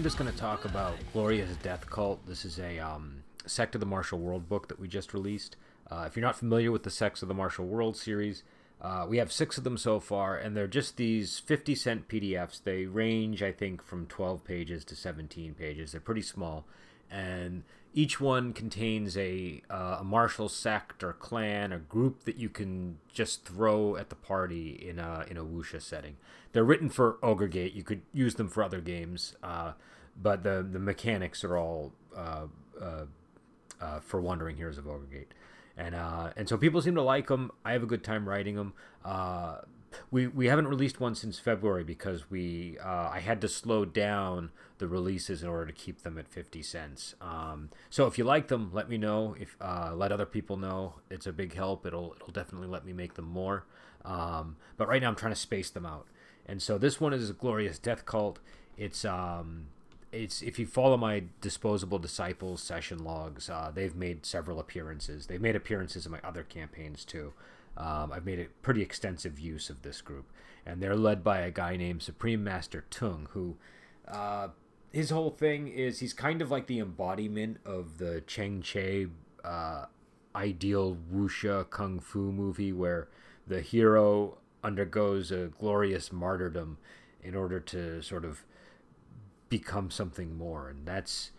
I'm just going to talk about Gloria's Death Cult. This is a um, Sect of the Martial World book that we just released. Uh, if you're not familiar with the Sects of the Martial World series, uh, we have six of them so far, and they're just these 50 cent PDFs. They range, I think, from 12 pages to 17 pages. They're pretty small, and each one contains a, uh, a martial sect or clan, a group that you can just throw at the party in a in a wuxia setting. They're written for Ogre Gate. You could use them for other games, uh, but the the mechanics are all uh, uh, uh for Wandering Heroes of Ogre Gate, and uh, and so people seem to like them. I have a good time writing them we we haven't released one since February because we I had to slow down the releases in order to keep them at 50 cents. Um, so if you like them, let me know. If uh, let other people know, it's a big help. It'll it'll definitely let me make them more. Um, but right now I'm trying to space them out. And so this one is a glorious death cult. It's um it's if you follow my disposable disciples session logs, uh, they've made several appearances. They've made appearances in my other campaigns too. Um, I've made a pretty extensive use of this group, and they're led by a guy named Supreme Master Tung, who uh, his whole thing is he's kind of like the embodiment of the Chang Cheh uh, ideal wuxia kung fu movie, where the hero undergoes a glorious martyrdom in order to sort of become something more, and that's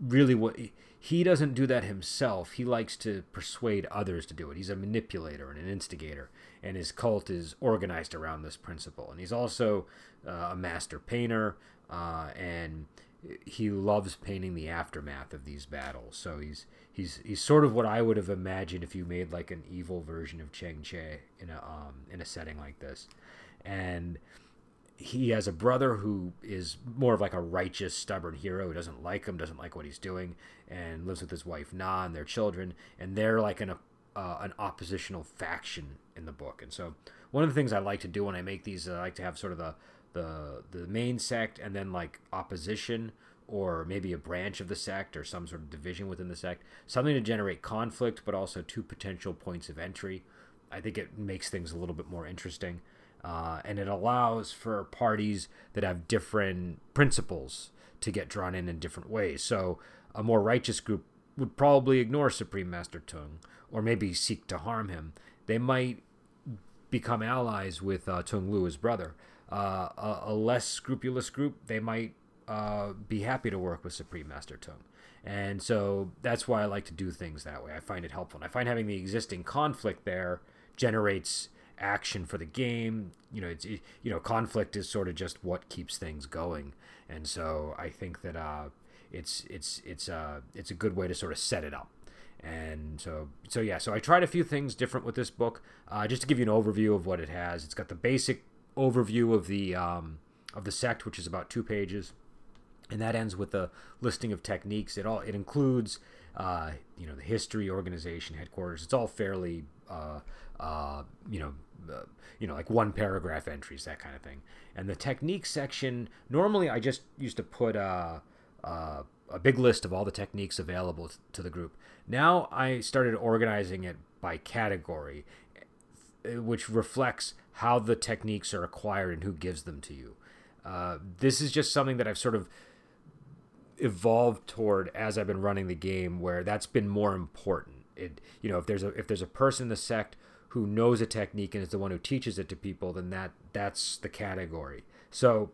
really what he doesn't do that himself. He likes to persuade others to do it. He's a manipulator and an instigator, and his cult is organized around this principle. And he's also uh, a master painter, uh, and he loves painting the aftermath of these battles. So he's he's he's sort of what I would have imagined if you made like an evil version of Chang Cheh in a um, in a setting like this, and he has a brother who is more of like a righteous, stubborn hero who doesn't like him, doesn't like what he's doing, and lives with his wife Na and their children, and they're like an uh, an oppositional faction in the book. And so one of the things I like to do when I make these, I like to have sort of the the the main sect and then like opposition or maybe a branch of the sect or some sort of division within the sect, something to generate conflict, but also two potential points of entry. I think it makes things a little bit more interesting uh, and it allows for parties that have different principles to get drawn in in different ways. So a more righteous group would probably ignore Supreme Master Tung or maybe seek to harm him. They might become allies with uh, Tung Lu, his brother. Uh, a, a, less scrupulous group, they might uh, be happy to work with Supreme Master Tung. And so that's why I like to do things that way. I find it helpful. And I find having the existing conflict there generates action for the game. You know, it's you know, conflict is sort of just what keeps things going, and so I think that uh, it's it's it's uh, it's a good way to sort of set it up. And so so yeah, so I tried a few things different with this book, uh, just to give you an overview of what it has. It's got the basic overview of the um, of the sect, which is about two pages, and that ends with a listing of techniques. It all it includes uh, you know the history, organization, headquarters. It's all fairly uh, uh, you know uh, you know, like one paragraph entries, that kind of thing. And the technique section, normally I just used to put uh, uh, a big list of all the techniques available to the group. Now I started organizing it by category, eh, which reflects how the techniques are acquired and who gives them to you. Uh, this is just something that I've sort of evolved toward as I've been running the game, where that's been more important. It, you know, if there's a if there's a person in the sect who knows a technique and is the one who teaches it to people, then that that's the category. So,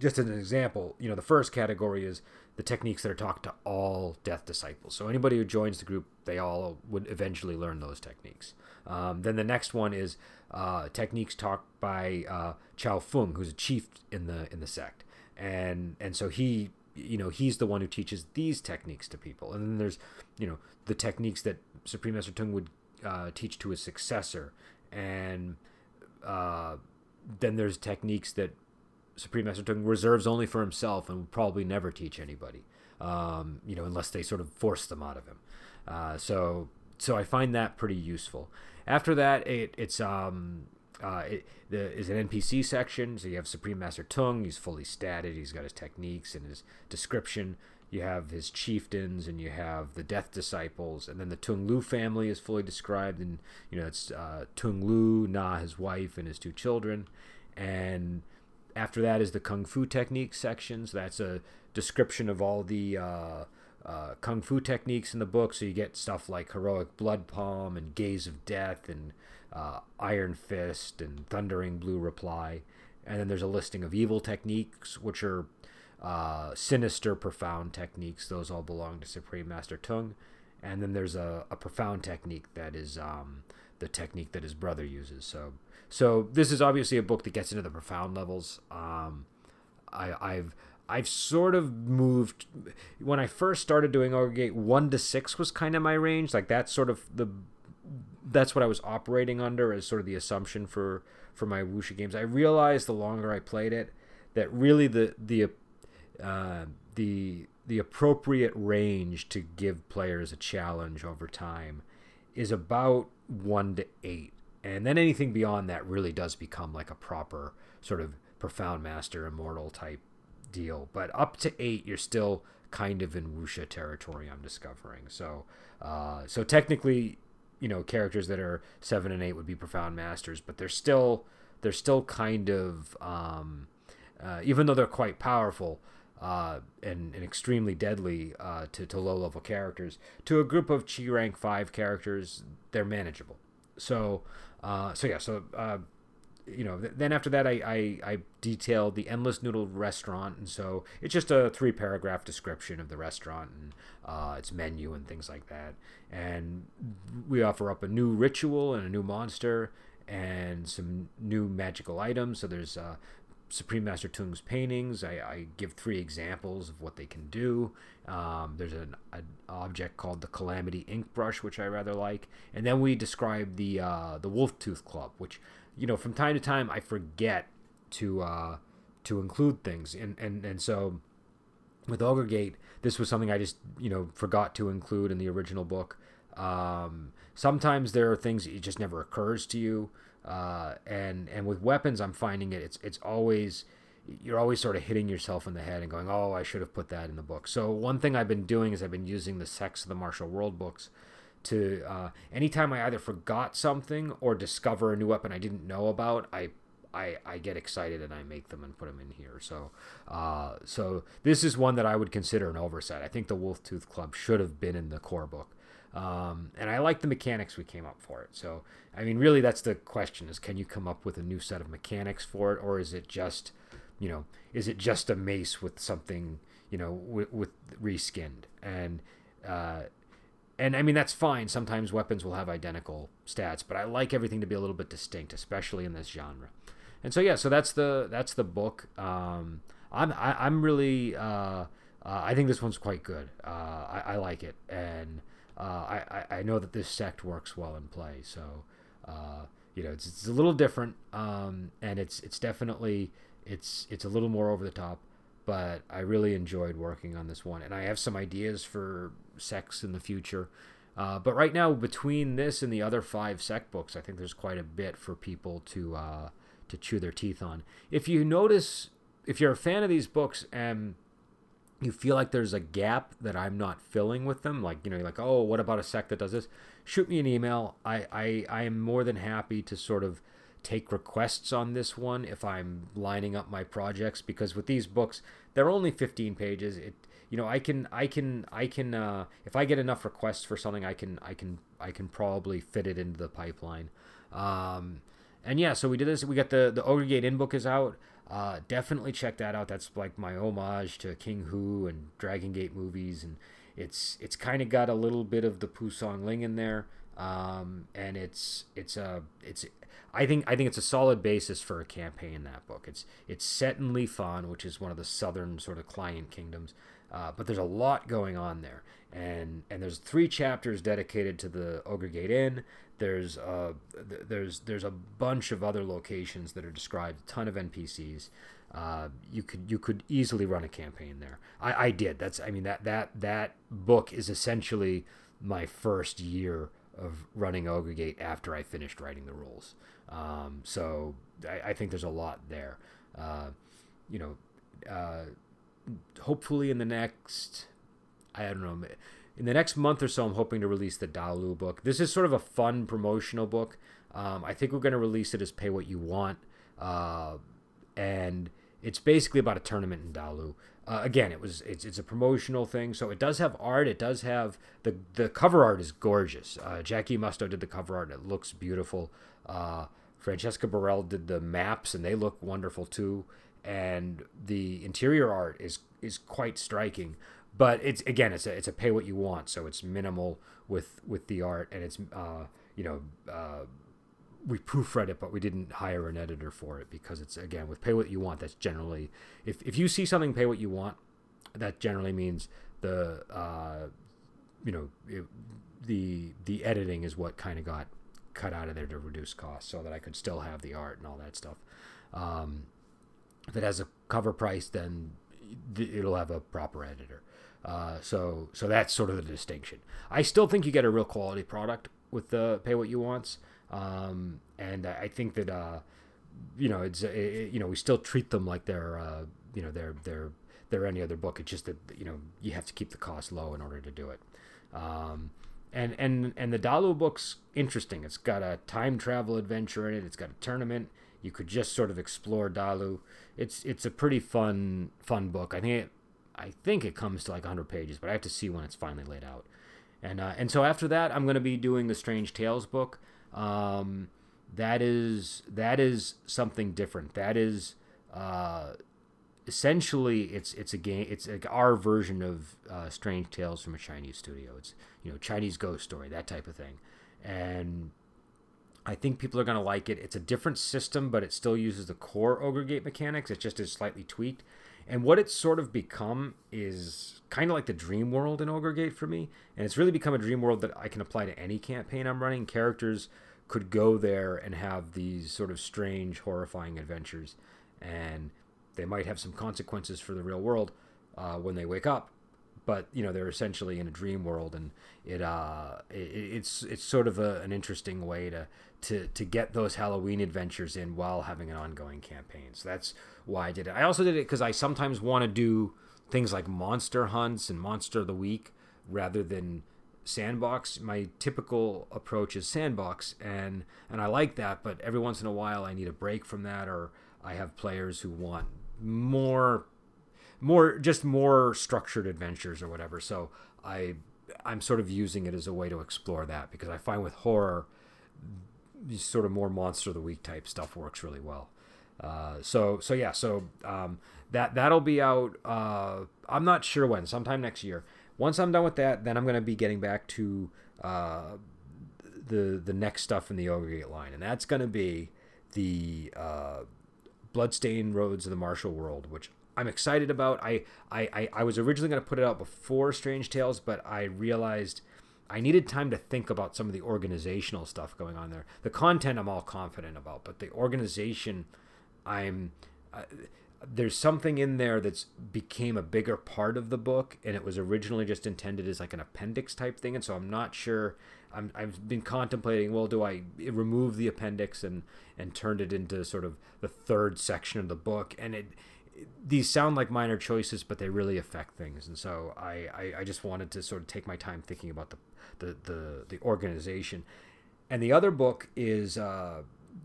just as an example, you know, the first category is the techniques that are taught to all death disciples. So anybody who joins the group, they all would eventually learn those techniques. Um, then the next one is uh, techniques taught by uh, Chao Feng, who's a chief in the in the sect, and and so he you know he's the one who teaches these techniques to people. And then there's you know the techniques that Supreme Master Tung would uh, teach to his successor, and uh, then there's techniques that Supreme Master Tung reserves only for himself and will probably never teach anybody, um, you know, unless they sort of force them out of him. Uh, so, so I find that pretty useful. After that, it, it's um, uh, it, the, is an NPC section. So you have Supreme Master Tung. He's fully statted. He's got his techniques and his description you have his chieftains and you have the death disciples and then the tung lu family is fully described and you know it's uh, tung lu na his wife and his two children and after that is the kung fu techniques section. So that's a description of all the uh, uh, kung fu techniques in the book. So you get stuff like heroic blood palm and gaze of death and uh, iron fist and thundering blue reply. And then there's a listing of evil techniques, which are uh, sinister, profound techniques. Those all belong to Supreme Master Tung. And then there's a, a profound technique that is um, the technique that his brother uses. So, so this is obviously a book that gets into the profound levels. Um, I, I've I've sort of moved when I first started doing Ogre Gate. One to six was kind of my range. Like that's sort of the that's what I was operating under as sort of the assumption for for my Wuxia games. I realized the longer I played it that really the the uh, the the appropriate range to give players a challenge over time is about one to eight, and then anything beyond that really does become like a proper sort of profound master immortal type deal. But up to eight, you're still kind of in wuxia territory. I'm discovering. So, uh, so technically, you know, characters that are seven and eight would be profound masters, but they're still they're still kind of um, uh, even though they're quite powerful. Uh, and, and extremely deadly uh, to, to low level characters. To a group of Chi rank five characters, they're manageable. So, uh, so yeah, so uh, you know, then after that, I, I, I detailed the Endless Noodle restaurant, and so it's just a three paragraph description of the restaurant and uh, its menu and things like that. And we offer up a new ritual and a new monster and some new magical items. So there's uh, Supreme Master Tung's paintings. I, I, give three examples of what they can do. Um, there's an, an, object called the Calamity Ink Brush, which I rather like, and then we describe the uh, the Wolf Tooth Club, which you know, from time to time I forget to uh, to include things, and and and so with Ogre Gate, this was something I just you know forgot to include in the original book. Um, sometimes there are things it just never occurs to you, uh, and and with weapons, I'm finding it it's it's always you're always sort of hitting yourself in the head and going, oh, I should have put that in the book. So one thing I've been doing is I've been using the Sects of the Martial World books to uh, anytime I either forgot something or discover a new weapon I didn't know about, I I, I get excited and I make them and put them in here. So, uh, so this is one that I would consider an oversight. I think the Wolf Tooth Club should have been in the core book, um, and I like the mechanics we came up for it. So, I mean, really, that's the question: is can you come up with a new set of mechanics for it, or is it just, you know, is it just a mace with something, you know, with, with reskinned? And uh, and I mean that's fine. Sometimes weapons will have identical stats, but I like everything to be a little bit distinct, especially in this genre. And so yeah, so that's the that's the book. Um, I'm I, am i am really uh, uh, I think this one's quite good. Uh, I, I, like it, and uh, I I know that this sect works well in play. So uh, you know it's, it's a little different, um, and it's it's definitely it's it's a little more over the top but I really enjoyed working on this one, and I have some ideas for sects in the future. Uh, but right now, between this and the other five sect books, I think there's quite a bit for people to uh, to chew their teeth on. If you notice, if you're a fan of these books and you feel like there's a gap that I'm not filling with them, like you know, like, oh, what about a sect that does this? Shoot me an email. I I, I am more than happy to sort of take requests on this one if I'm lining up my projects because with these books they're only 15 pages it you know I can I can I can uh, if I get enough requests for something I can I can I can probably fit it into the pipeline um, and yeah so we did this we got the the Ogre Gate Inn book is out uh, definitely check that out that's like my homage to King Hu and Dragon Gate movies and it's it's kind of got a little bit of the Pu Song Ling in there um, and it's it's a it's I think I think it's a solid basis for a campaign. In that book. It's it's set in Li Fan, which is one of the southern sort of client kingdoms. Uh, but there's a lot going on there, and and there's three chapters dedicated to the Ogre Gate Inn. There's uh there's there's a bunch of other locations that are described. A ton of NPCs. Uh, you could you could easily run a campaign there. I, I did. That's I mean that that that book is essentially my first year of running Ogre Gate after I finished writing the rules. Um, so I, I, think there's a lot there. Uh, you know, uh, hopefully in the next, I don't know, in the next month or so, I'm hoping to release the Dalu book. This is sort of a fun promotional book. Um, I think we're going to release it as pay what you want, uh, and it's basically about a tournament in Dalu. Uh, again, it was it's, it's a promotional thing, so it does have art. It does have the the cover art is gorgeous. Uh, Jackie Musto did the cover art. And it looks beautiful. Uh, Francesca Burrell did the maps, and they look wonderful too. And the interior art is is quite striking. But it's again, it's a it's a pay what you want, so it's minimal with with the art, and it's uh, you know uh, we proofread it, but we didn't hire an editor for it because it's again with pay what you want. That's generally if if you see something pay what you want, that generally means the uh, you know it, the the editing is what kind of got cut out of there to reduce costs, so that I could still have the art and all that stuff. Um, if it has a cover price, then it'll have a proper editor. Uh, so so that's sort of the distinction. I still think you get a real quality product with the pay what you wants. Um, and I think that uh, you know it's it, you know we still treat them like they're uh, you know they're they're they're any other book. It's just that you know you have to keep the cost low in order to do it. Um, and and and the Dalu book's interesting. It's got a time travel adventure in it. It's got a tournament. You could just sort of explore Dalu. It's it's a pretty fun fun book. I think it I think it comes to like 100 pages, but I have to see when it's finally laid out. And uh, and so after that, I'm going to be doing the Strange Tales book. Um, that is that is something different. That is uh, essentially it's it's a game. It's like our version of uh, Strange Tales from a Chinese studio. It's you know Chinese ghost story that type of thing, and I think people are going to like it. It's a different system, but it still uses the core Ogre Gate mechanics. It's just is slightly tweaked. And what it's sort of become is kind of like the dream world in Ogre Gate for me. And it's really become a dream world that I can apply to any campaign I'm running. Characters could go there and have these sort of strange, horrifying adventures. And they might have some consequences for the real world uh, when they wake up. But you know they're essentially in a dream world, and it, uh, it it's it's sort of a, an interesting way to to to get those Halloween adventures in while having an ongoing campaign. So that's why I did it. I also did it because I sometimes want to do things like monster hunts and monster of the week rather than sandbox. My typical approach is sandbox, and and I like that. But every once in a while, I need a break from that, or I have players who want more, more just more structured adventures or whatever. So I I'm sort of using it as a way to explore that because I find with horror, sort of more monster of the week type stuff works really well. Uh, so so yeah, so um, that that'll be out. Uh, I'm not sure when. Sometime next year. Once I'm done with that, then I'm going to be getting back to uh, the the next stuff in the Ogre line, and that's going to be the uh, Bloodstained Roads of the Martial World, which I'm excited about. I I, I, was originally going to put it out before Strange Tales, but I realized. I needed time to think about some of the organizational stuff going on there. The content I'm all confident about, but the organization I'm uh, there's something in there that's became a bigger part of the book and it was originally just intended as like an appendix type thing and so i'm not sure I'm, i've been contemplating well do i remove the appendix and and turn it into sort of the third section of the book and it these sound like minor choices but they really affect things and so i i, I just wanted to sort of take my time thinking about the the the, the organization and the other book is uh,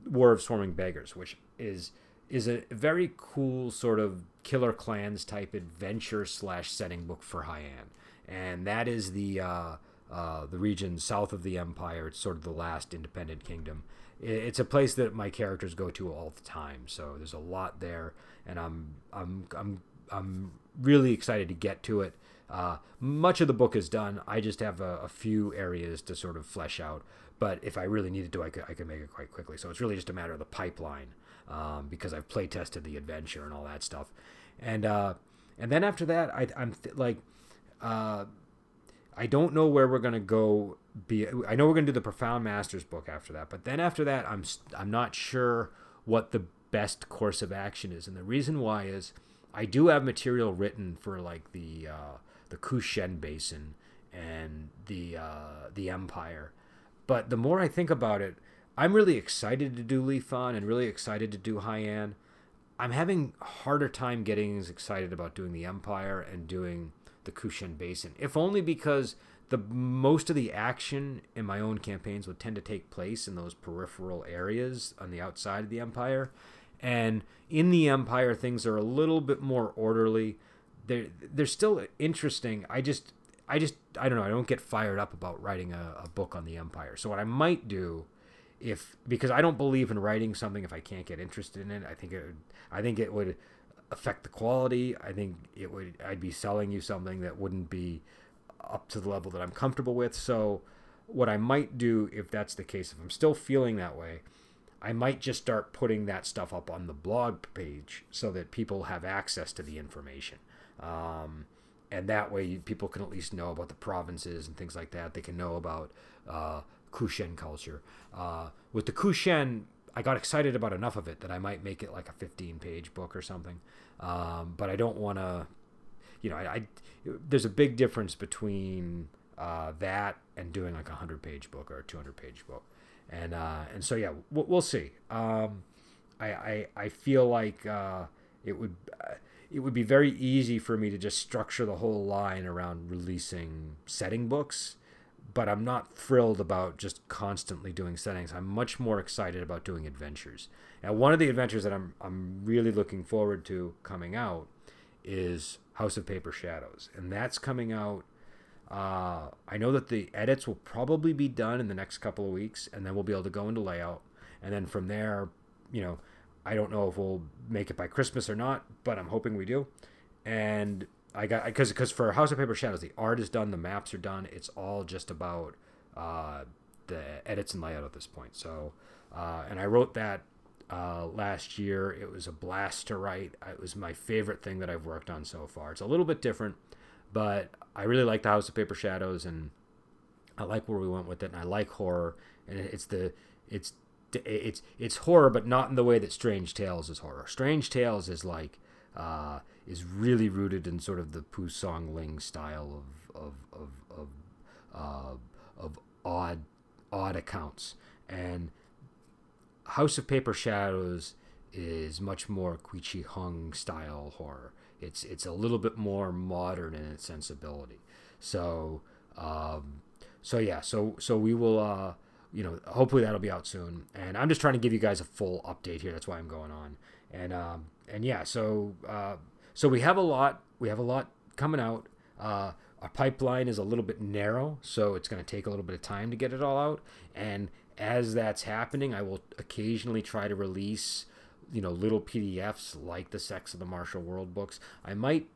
war of swarming beggars which is is a very cool sort of Killer clans type adventure slash setting book for Haiyan, and that is the uh, uh, the region south of the Empire. It's sort of the last independent kingdom. It's a place that my characters go to all the time, so there's a lot there, and I'm I'm I'm I'm really excited to get to it. Uh, much of the book is done. I just have a, a, few areas to sort of flesh out. But if I really needed to, I could, I could make it quite quickly. So it's really just a matter of the pipeline um, because I've play tested the adventure and all that stuff. And uh, and then after that, I, am th- like, uh, I don't know where we're gonna go. Be I know we're gonna do the Profound Masters book after that, but then after that, I'm I'm not sure what the best course of action is, and the reason why is I do have material written for like the uh, the Kushen Basin and the uh, the Empire, but the more I think about it, I'm really excited to do Fan and really excited to do Haiyan. I'm having a harder time getting as excited about doing the Empire and doing the Kushen Basin, if only because the most of the action in my own campaigns would tend to take place in those peripheral areas on the outside of the Empire, And in the Empire, things are a little bit more orderly. They're they're still interesting. I just I just I don't know. I don't get fired up about writing a, a book on the Empire. So what I might do, if because I don't believe in writing something if I can't get interested in it. I think it I think it would affect the quality. I think it would I'd be selling you something that wouldn't be up to the level that I'm comfortable with. So what I might do if that's the case, if I'm still feeling that way, I might just start putting that stuff up on the blog page so that people have access to the information. Um, and that way people can at least know about the provinces and things like that. They can know about uh, Kushen culture. Uh, with the Kushen, I got excited about enough of it that I might make it like a 15 page book or something. Um, but I don't want to, you know, I, I, there's a big difference between uh, that and doing like a 100 page book or a 200 page book. And, uh, and so, yeah, we'll, we'll see. Um, I, I, I feel like uh, it would uh, it would be very easy for me to just structure the whole line around releasing setting books but I'm not thrilled about just constantly doing settings. I'm much more excited about doing adventures. And one of the adventures that I'm I'm really looking forward to coming out is House of Paper Shadows, and that's coming out. Uh, I know that the edits will probably be done in the next couple of weeks, and then we'll be able to go into layout, and then from there, you know, I don't know if we'll make it by Christmas or not, but I'm hoping we do. And I got because because for House of Paper Shadows, the art is done, the maps are done. It's all just about uh, the edits and layout at this point. So, uh, and I wrote that uh, last year. It was a blast to write. It was my favorite thing that I've worked on so far. It's a little bit different, but I really like the House of Paper Shadows, and I like where we went with it, and I like horror, and it's the it's it's it's horror, but not in the way that Strange Tales is horror. Strange Tales is like uh, is really rooted in sort of the Song Ling style of of of of, uh, of odd odd accounts, and House of Paper Shadows is much more Chi Hung style horror. It's it's a little bit more modern in its sensibility. So um, so yeah, so so we will. Uh, you know, hopefully that'll be out soon. And I'm just trying to give you guys a full update here. That's why I'm going on. And um, and yeah, so uh, so we have a lot. We have a lot coming out. Uh, our pipeline is a little bit narrow, so it's going to take a little bit of time to get it all out. And as that's happening, I will occasionally try to release, you know, little PDFs like the Sects of the Martial World books. I might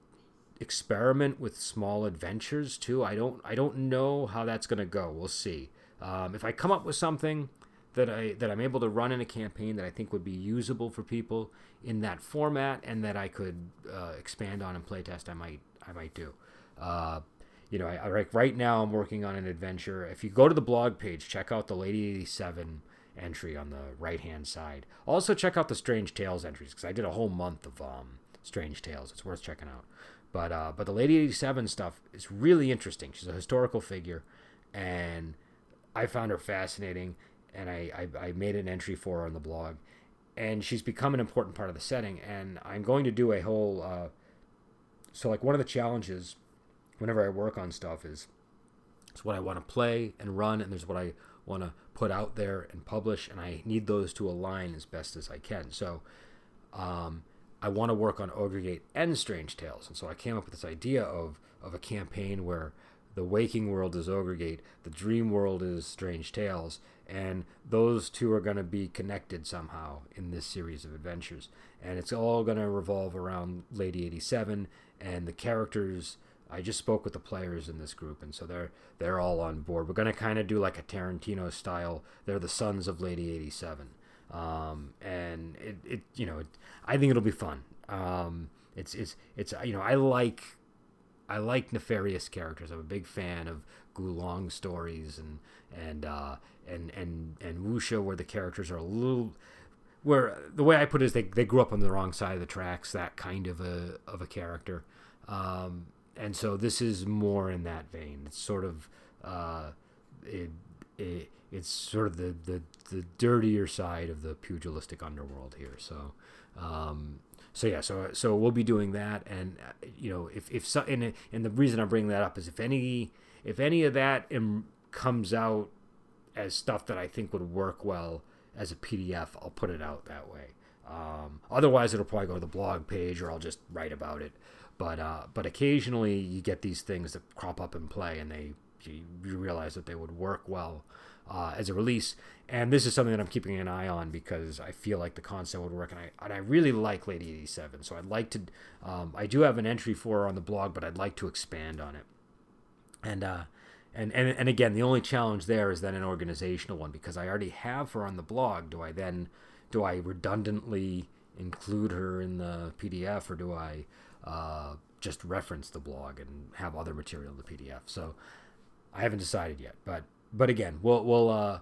experiment with small adventures too. I don't I don't know how that's going to go. We'll see. Um, if I come up with something that I that I'm able to run in a campaign that I think would be usable for people in that format and that I could uh, expand on and playtest, I might I might do. Uh, you know, I, I, like right now I'm working on an adventure. If you go to the blog page, check out the Lady 87 entry on the right hand side. Also check out the Strange Tales entries because I did a whole month of um, Strange Tales. It's worth checking out. But uh, but the Lady 87 stuff is really interesting. She's a historical figure, and I found her fascinating and I, I, I made an entry for her on the blog, and she's become an important part of the setting. And I'm going to do a whole. Uh, so like one of the challenges, whenever I work on stuff is, it's what I want to play and run, and there's what I want to put out there and publish, and I need those to align as best as I can. So, um, I want to work on Ogre Gate and Strange Tales, and so I came up with this idea of of a campaign where the waking world is Ogre Gate, the dream world is Strange Tales, and those two are going to be connected somehow in this series of adventures. And it's all going to revolve around lady 87 and the characters. I just spoke with the players in this group and so they're they're all on board. We're going to kind of do like a tarantino style they're the sons of lady 87 um, and it, it you know it, i think it'll be fun. Um, it's it's it's you know i like i like nefarious characters. I'm a big fan of Gu Long stories and and uh, and and and wuxia where the characters are a little where the way I put it is they, they grew up on the wrong side of the tracks that kind of a of a character. Um, and so this is more in that vein. It's sort of uh, it, it it's sort of the, the the dirtier side of the pugilistic underworld here. So um, so yeah so so we'll be doing that and uh, you know if if so, and and the reason I'm bringing that up is if any if any of that Im- comes out as stuff that I think would work well as a PDF, I'll put it out that way. Um, otherwise, it'll probably go to the blog page, or I'll just write about it. But uh, but occasionally, you get these things that crop up in play, and they you, you realize that they would work well uh, as a release. And this is something that I'm keeping an eye on because I feel like the concept would work, and I and I really like Lady 87. So I'd like to. Um, I do have an entry for her on the blog, but I'd like to expand on it. And uh, and, and and again, the only challenge there is then an organizational one because I already have her on the blog. Do I then do I redundantly include her in the PDF or do I uh, just reference the blog and have other material in the PDF? So I haven't decided yet, but but again, we'll we'll uh,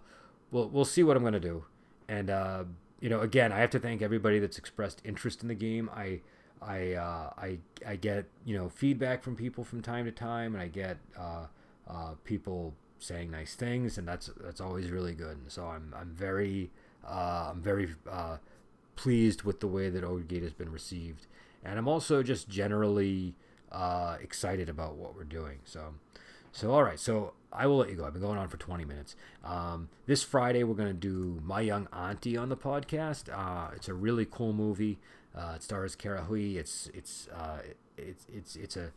we'll we'll see what I'm gonna do, and uh, you know, again, I have to thank everybody that's expressed interest in the game. I I uh, I I get you know feedback from people from time to time, and I get uh, uh, people saying nice things, and that's that's always really good. And so I'm I'm very uh, I'm very uh, pleased with the way that Gate has been received, and I'm also just generally uh, excited about what we're doing. So so all right, so I will let you go. I've been going on for 20 minutes. Um, this Friday, we're going to do My Young Auntie on the podcast. Uh, it's a really cool movie. Uh, it stars Kara Hui. It's it's uh, it's it's it's a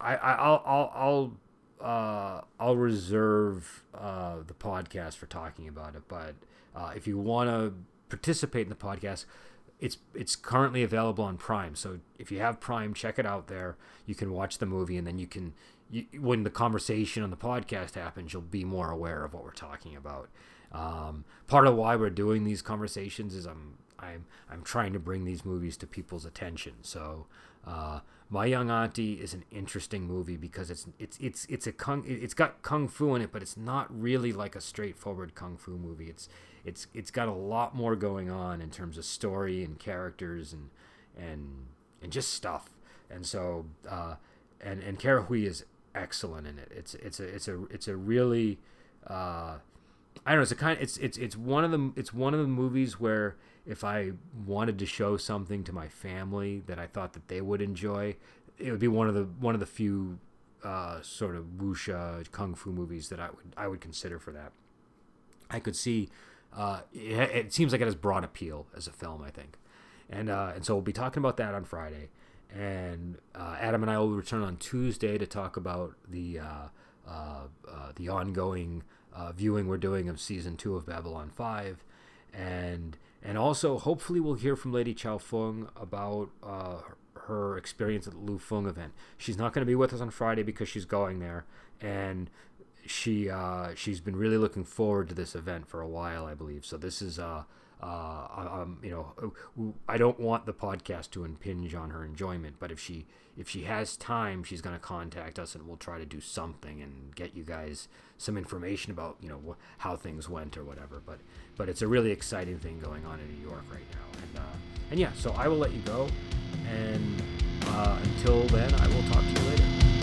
I, I'll I'll I'll uh, I'll reserve uh, the podcast for talking about it. But uh, if you want to participate in the podcast, it's it's currently available on Prime. So if you have Prime, check it out there. You can watch the movie, and then you can you, when the conversation on the podcast happens, you'll be more aware of what we're talking about. Um, part of why we're doing these conversations is I'm I'm I'm trying to bring these movies to people's attention. So, uh, My Young Auntie is an interesting movie because it's it's it's it's a kung it's got kung fu in it, but it's not really like a straightforward kung fu movie. It's it's it's got a lot more going on in terms of story and characters and and and just stuff. And so, uh, and and Kara Hui is excellent in it. It's it's a it's a it's a really uh, I don't know. It's a kind. Of, It's it's it's one of the it's one of the movies where if I wanted to show something to my family that I thought that they would enjoy, it would be one of the one of the few uh, sort of wuxia kung fu movies that I would I would consider for that. I could see. Uh, it, it seems like it has broad appeal as a film. I think, and uh, and so we'll be talking about that on Friday and uh, Adam and I will return on Tuesday to talk about the uh, uh, uh the ongoing uh, viewing we're doing of season two of Babylon Five, and and also hopefully we'll hear from Lady Chow Fung about uh, her experience at the Lu Feng event. She's not going to be with us on Friday because she's going there, and she she's been really looking forward to this event for a while, I believe. So this is uh, um, you know, I don't want the podcast to impinge on her enjoyment, but if she if she has time, she's going to contact us, and we'll try to do something and get you guys some information about you know wh- how things went or whatever. But but it's a really exciting thing going on in New York right now, and uh, and yeah, so I will let you go, and uh, until then, I will talk to you.